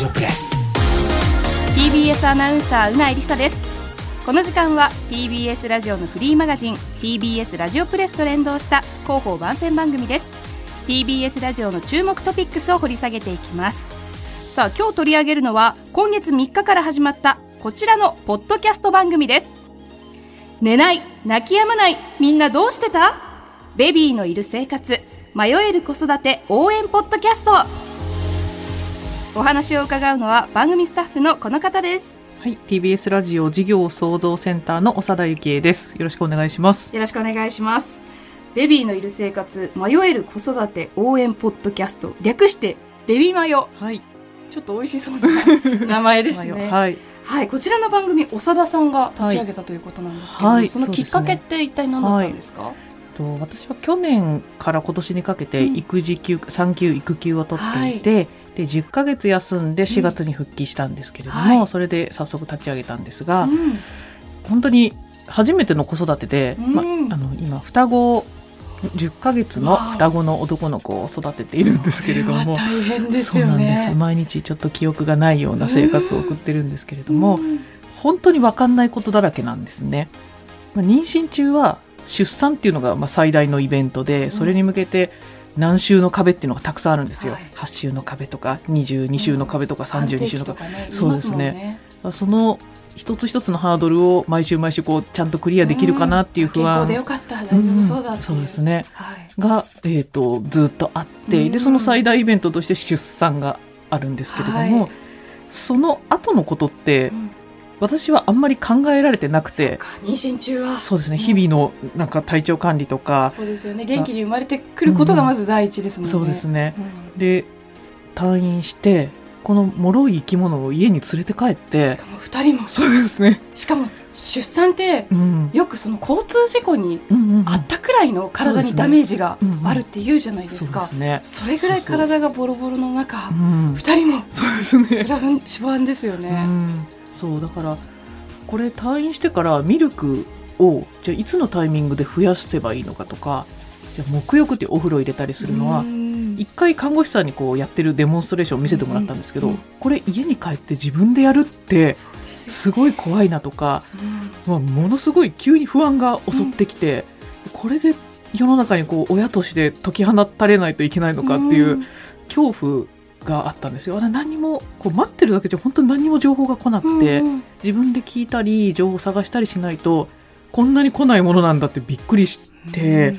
ジオプレス。TBS アナウンサーうないりさです。この時間は TBS ラジオのフリーマガジン TBS ラジオプレスと連動した広報番宣番組です。TBS ラジオの注目トピックスを掘り下げていきます。さあ今日取り上げるのは今月3日から始まったこちらのポッドキャスト番組です。寝ない泣き止まないみんなどうしてた？ベビーのいる生活迷える子育て応援ポッドキャスト。お話を伺うのは番組スタッフのこの方です。はい、TBS ラジオ事業創造センターの長田幸恵です。よろしくお願いします。よろしくお願いします。ベビーのいる生活迷える子育て応援ポッドキャスト。略してベビマヨ。はい、ちょっと美味しそうな名前ですね。はい、はい、こちらの番組長田さんが立ち上げたということなんですけど、はいそのきっかけって一体何だったんですか、と私は去年から今年にかけてうん。育児休、産休育休を取っていて、で10ヶ月休んで4月に復帰したんですけれども、はい。それで早速立ち上げたんですが、うん。本当に初めての子育てで、うん。まあの今双子10ヶ月の双子の男の子を育てているんですけれども。大変ですよそうなんです。ね毎日ちょっと記憶がないような生活を送ってるんですけれども、うん。本当に分かんないことだらけなんですね。まあ妊娠中は出産っていうのがまあ最大のイベントでそれに向けて何週の壁っていうのがたくさんあるんですよ。はい。8週の壁とか22週の壁とか32週とか。ねそうですね。その一つ一つのハードルを毎週毎週こうちゃんとクリアできるかなっていう不安。でよかった。大丈夫そうだっていそうですね。はい。が、えー、とずっとあって、うん。でその最大イベントとして出産があるんですけれども、はい。その後のことってうん私はあんまり考えられてなくて。か妊娠中は。そうですね。日々のなんか体調管理とか、そうですよね。元気に生まれてくることがまず第一ですもんね、そうですね。うん。で退院してこの脆い生き物を家に連れて帰っしてかも二人も。そうですね、しかも出産ってうん。よくその交通事故にうんうんうん。あったくらいの体にダメージがあるって言うじゃないでそうすかですね、それぐらい体がボロボロの中うん、二人も。そうですね。それは不安ですよね。うん、そうだからこれ退院してからミルクをじゃあいつのタイミングで増やせばいいのかとかじゃあ沐浴ってお風呂入れたりするのはうん。一回看護師さんにこうやってるデモンストレーションを見せてもらったんですけど、うんうん。これ家に帰って自分でやるってすごい怖いなとか、うん。まあ、ものすごい急に不安が襲ってきて、これで世の中にこう親として解き放たれないといけないのかっていううん。恐怖があったんですよ。あれ何にもこう待ってるだけじゃ本当に何にも情報が来なくて、うん自分で聞いたり情報を探したりしないとこんなに来ないものなんだってびっくりして、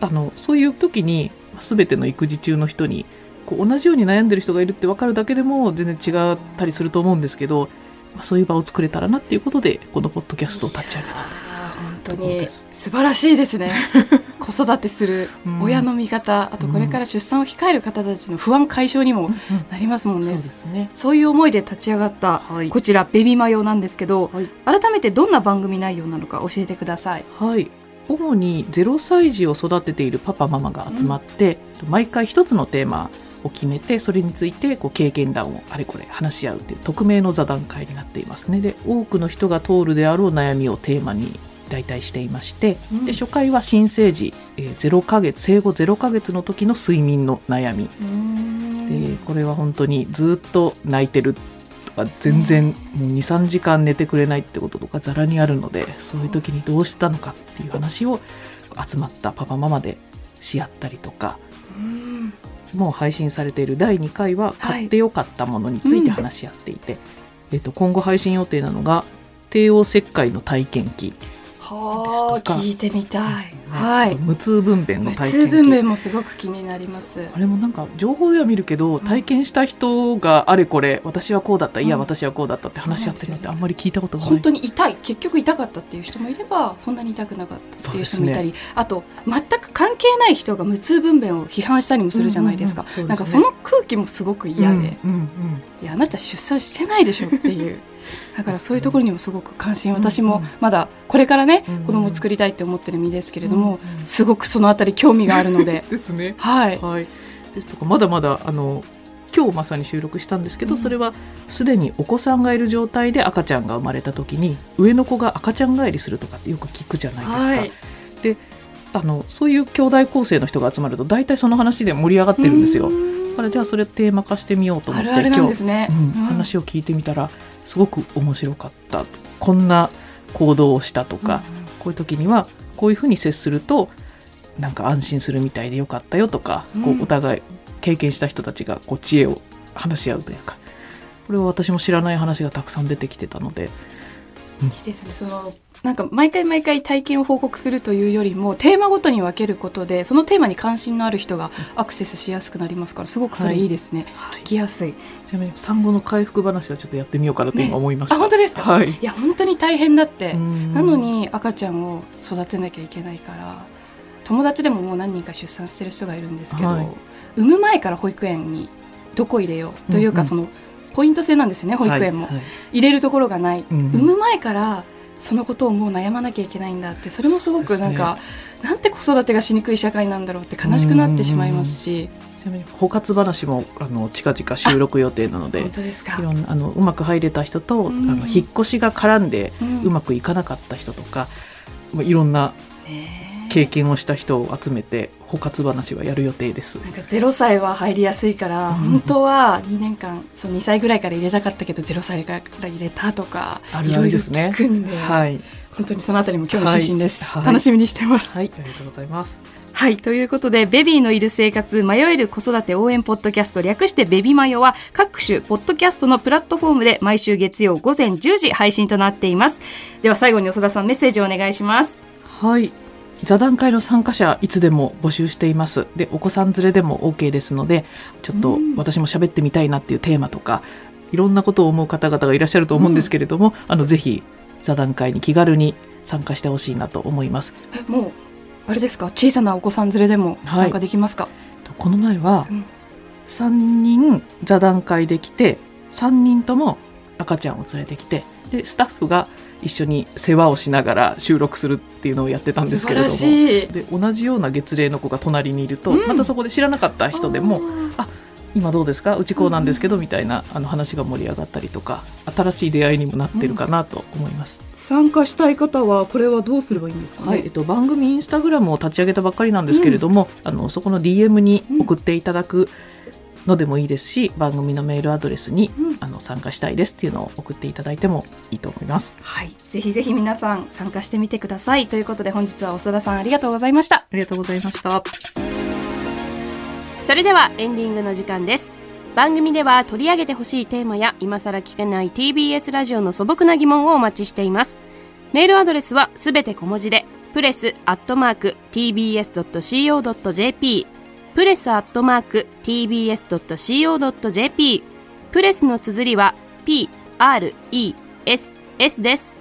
あのそういう時に全ての育児中の人にこう同じように悩んでる人がいるって分かるだけでも全然違ったりすると思うんですけど、まあ、そういう場を作れたらなっていうことでこのポッドキャストを立ち上げた本当に素晴らしいですね 子育てするうん。親の味方あとこれから出産を控える方たちの不安解消にもうんなりますもんそうねですね。そういう思いで立ち上がったはい。こちらベビマヨなんですけど、はい。改めてどんな番組内容なのか教えてください。はい。主に0歳児を育てているパパママが集まって、毎回一つのテーマを決めてそれについてこう経験談をあれこれ話し合うという匿名の座談会になっていますね。で多くの人が通るであろう悩みをテーマに大体していまして、うん。で初回は新生児、えー0ヶ月生後0ヶ月の時の睡眠の悩み。でこれは本当にずっと泣いてるとか全然23時間寝てくれないってこととかざらにあるのでそういう時にどうしたのかっていう話を集まったパパママでし合ったりとかうん。もう配信されている第2回ははい。買ってよかったものについて話し合っていて、えっと、今後配信予定なのが帝王切開の体験記はあ聞いてみたい、ねはい。無痛分娩の無体験痛分娩もすごく気になります。あれもなんか情報では見るけど体験した人があれこれ私はこうだったいやうん私はこうだったって話し合ってるのってあんまり聞いたことない。本当に痛い。結局痛かったっていう人もいればそんなに痛くなかったっていう人もいたり、あと全く関係ない人が無痛分娩を批判したりもするじゃないですか、うんうんうんなんかその空気もすごく嫌で、うんうんうん。いやあなた出産してないでしょっていうだからそういうところにもすごく関心私もまだこれからね、うんうん。子供を作りたいって思ってる身ですけれども、うん。うんすごくそのあたり興味があるので。ですね。はい。はい。ですとかまだまだあの今日まさに収録したんですけど、うん。それはすでにお子さんがいる状態で赤ちゃんが生まれた時に上の子が赤ちゃん帰りするとかってよく聞くじゃないですか。はい。であのそういう兄弟構成の人が集まると大体その話で盛り上がってるんですよ。だからじゃあそれテーマ化してみようと思ってね、今日、うんうん。話を聞いてみたらすごく面白かった。こんな行動をしたとか、こういう時にはこういうふうに接するとなんか安心するみたいでよかったよとか、こううんお互い経験した人たちがこう知恵を話し合うというかこれは私も知らない話がたくさん出てきてたのでいいですね。そのなんか毎回毎回体験を報告するというよりもテーマごとに分けることでそのテーマに関心のある人がアクセスしやすくなりますからすごくそれい。いですね、聞きやすい。ちなみに産後の回復話はちょっとやってみようかなと今思いました、あ本当ですか、はい。いや本当に大変だって。ななのに赤ちゃんを育てなきゃいけないから友達でももう何人か出産してる人がいるんですけど、はい。産む前から保育園にどこ入れようというか、うんうんそのポイント制なんですよね保育園も、はいはい。入れるところがない、うん。産む前からそのことをもう悩まなきゃいけないんだってそれもすごくなんか、なんて子育てがしにくい社会なんだろうって悲しくなってしまいますし、ちなみに包括話もあの近々収録予定なので本当ですか。いろんなあのうまく入れた人と、うん。あの引っ越しが絡んでうん。うまくいかなかった人とか、まあいろんな経験をした人を集めて包括話はやる予定です。なんか0歳は入りやすいから、うん本当は2年間そう2歳ぐらいから入れたかったけど0歳から入れたとかあるあるですねいろいろ聞くんで、はい、本当にそのあたりも興味津々です、はい楽しみにしてます。はい、ありがとうございます。はい。ということで、ベビーのいる生活、迷える子育て応援ポッドキャスト、略してベビマヨは、各種ポッドキャストのプラットフォームで毎週月曜午前10時配信となっています。では最後に長田さんメッセージをお願いします。はい。座談会の参加者いつでも募集しています。で、お子さん連れでも OK ですので、ちょっとうん。私も喋ってみたいなっていうテーマとか、いろんなことを思う方々がいらっしゃると思うんですけれども、あのぜひ座談会に気軽に参加してほしいなと思います。えもう、あれですか？小さなお子さん連れでも参加できますか、この前はうん。3人座談会できて3人とも赤ちゃんを連れてきてでスタッフが一緒に世話をしながら収録するっていうのをやってたんですけれども。素晴らしい。で同じような月齢の子が隣にいると、うん。またそこで知らなかった人でもあー。今どうですか？うちこうなんですけどみたいなあの話が盛り上がったりとか新しい出会いにもなってるかなと思います、参加したい方は、これはどうすればいいんですかね、はいえっと、番組インスタグラムを立ち上げたばっかりなんですけれども、あのそこの DM に送っていただくのでもいいですし、番組のメールアドレスに、うんあの参加したいですっていうのを送っていただいてもいいと思いますはい。ぜひぜひ皆さん参加してみてください。ということで本日は長田さんありがとうございました。ありがとうございましたそれではエンディングの時間です番組では取り上げてほしいテーマや今さら聞けない TBS ラジオの素朴な疑問をお待ちしていますメールアドレスはすべて小文字でプレスアットマーク TBS.CO.JP プレスアットマーク TBS.CO.JP プレスの綴りは P-R-E-S-S です。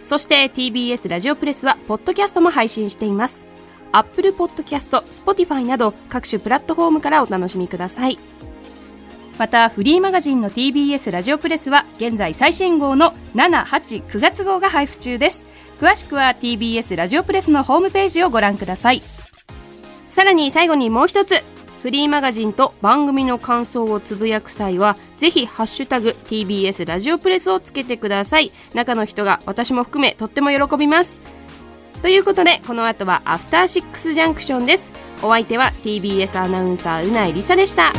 そして TBS ラジオプレスはポッドキャストも配信しています。アップルポッドキャスト、Spotify など各種プラットフォームからお楽しみください。またフリーマガジンの TBS ラジオプレスは現在最新号の7、8、9月号が配布中です。詳しくは TBS ラジオプレスのホームページをご覧ください。さらに最後にもう一つ。フリーマガジンと番組の感想をつぶやく際は、ぜひハッシュタグ TBS ラジオプレスをつけてください。中の人が私も含めとっても喜びます。ということで、この後はアフターシックスジャンクションです。お相手は TBS アナウンサーうないりさでした。